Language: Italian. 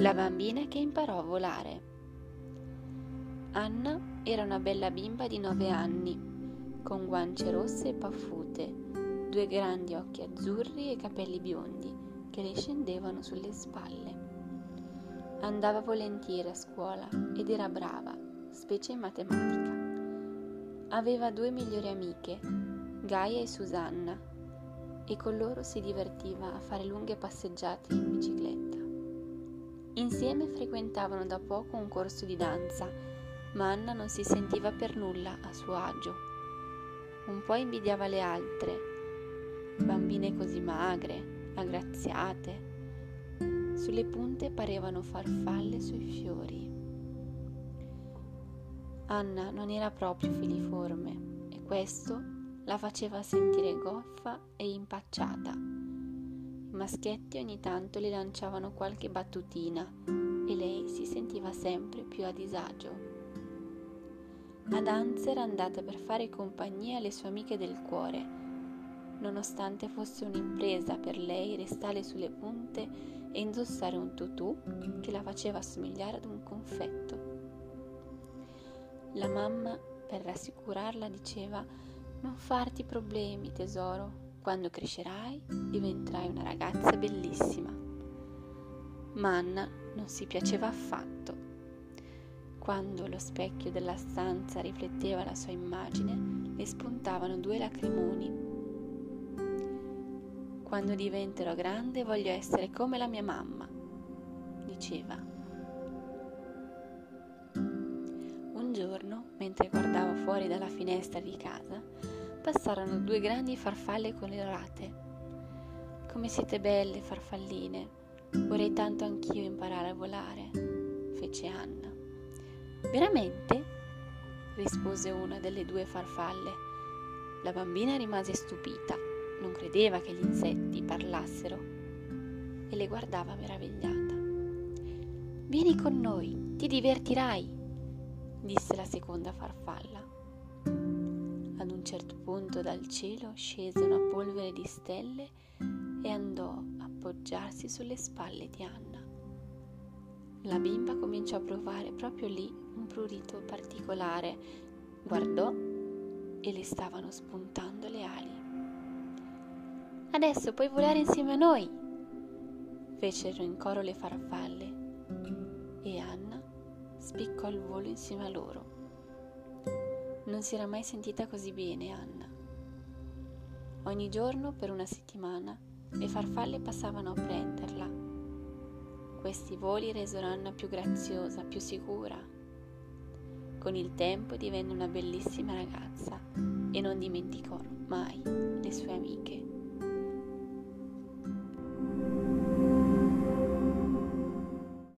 La bambina che imparò a volare. Anna era una bella bimba di nove anni, con guance rosse e paffute, due grandi occhi azzurri e capelli biondi che le scendevano sulle spalle. Andava volentieri a scuola ed era brava, specie in matematica. Aveva due migliori amiche, Gaia e Susanna, e con loro si divertiva a fare lunghe passeggiate in bicicletta. Insieme frequentavano da poco un corso di danza, ma Anna non si sentiva per nulla a suo agio. Un po' invidiava le altre, bambine così magre, aggraziate. Sulle punte parevano farfalle sui fiori. Anna non era proprio filiforme e questo la faceva sentire goffa e impacciata maschietti ogni tanto le lanciavano qualche battutina e lei si sentiva sempre più a disagio. A danza era andata per fare compagnia alle sue amiche del cuore, nonostante fosse un'impresa per lei restare sulle punte e indossare un tutù che la faceva assomigliare ad un confetto. La mamma, per rassicurarla, diceva non farti problemi, tesoro, quando crescerai diventerai una ragazza bellissima. Ma Anna non si piaceva affatto. Quando lo specchio della stanza rifletteva la sua immagine, le spuntavano due lacrimoni. Quando diventerò grande voglio essere come la mia mamma, diceva. Un giorno, mentre guardava fuori dalla finestra di casa, passarono due grandi farfalle colorate. Come siete belle, farfalline. Vorrei tanto anch'io imparare a volare, fece Anna. Veramente? rispose una delle due farfalle. La bambina rimase stupita, non credeva che gli insetti parlassero e le guardava meravigliata. Vieni con noi, ti divertirai, disse la seconda farfalla. Ad un certo punto dal cielo scese una polvere di stelle e andò a appoggiarsi sulle spalle di Anna. La bimba cominciò a provare proprio lì un prurito particolare, guardò e le stavano spuntando le ali. Adesso puoi volare insieme a noi, fecero in coro le farfalle e Anna spiccò il volo insieme a loro. Non si era mai sentita così bene Anna. Ogni giorno per una settimana le farfalle passavano a prenderla. Questi voli resero Anna più graziosa, più sicura. Con il tempo divenne una bellissima ragazza e non dimenticò mai le sue.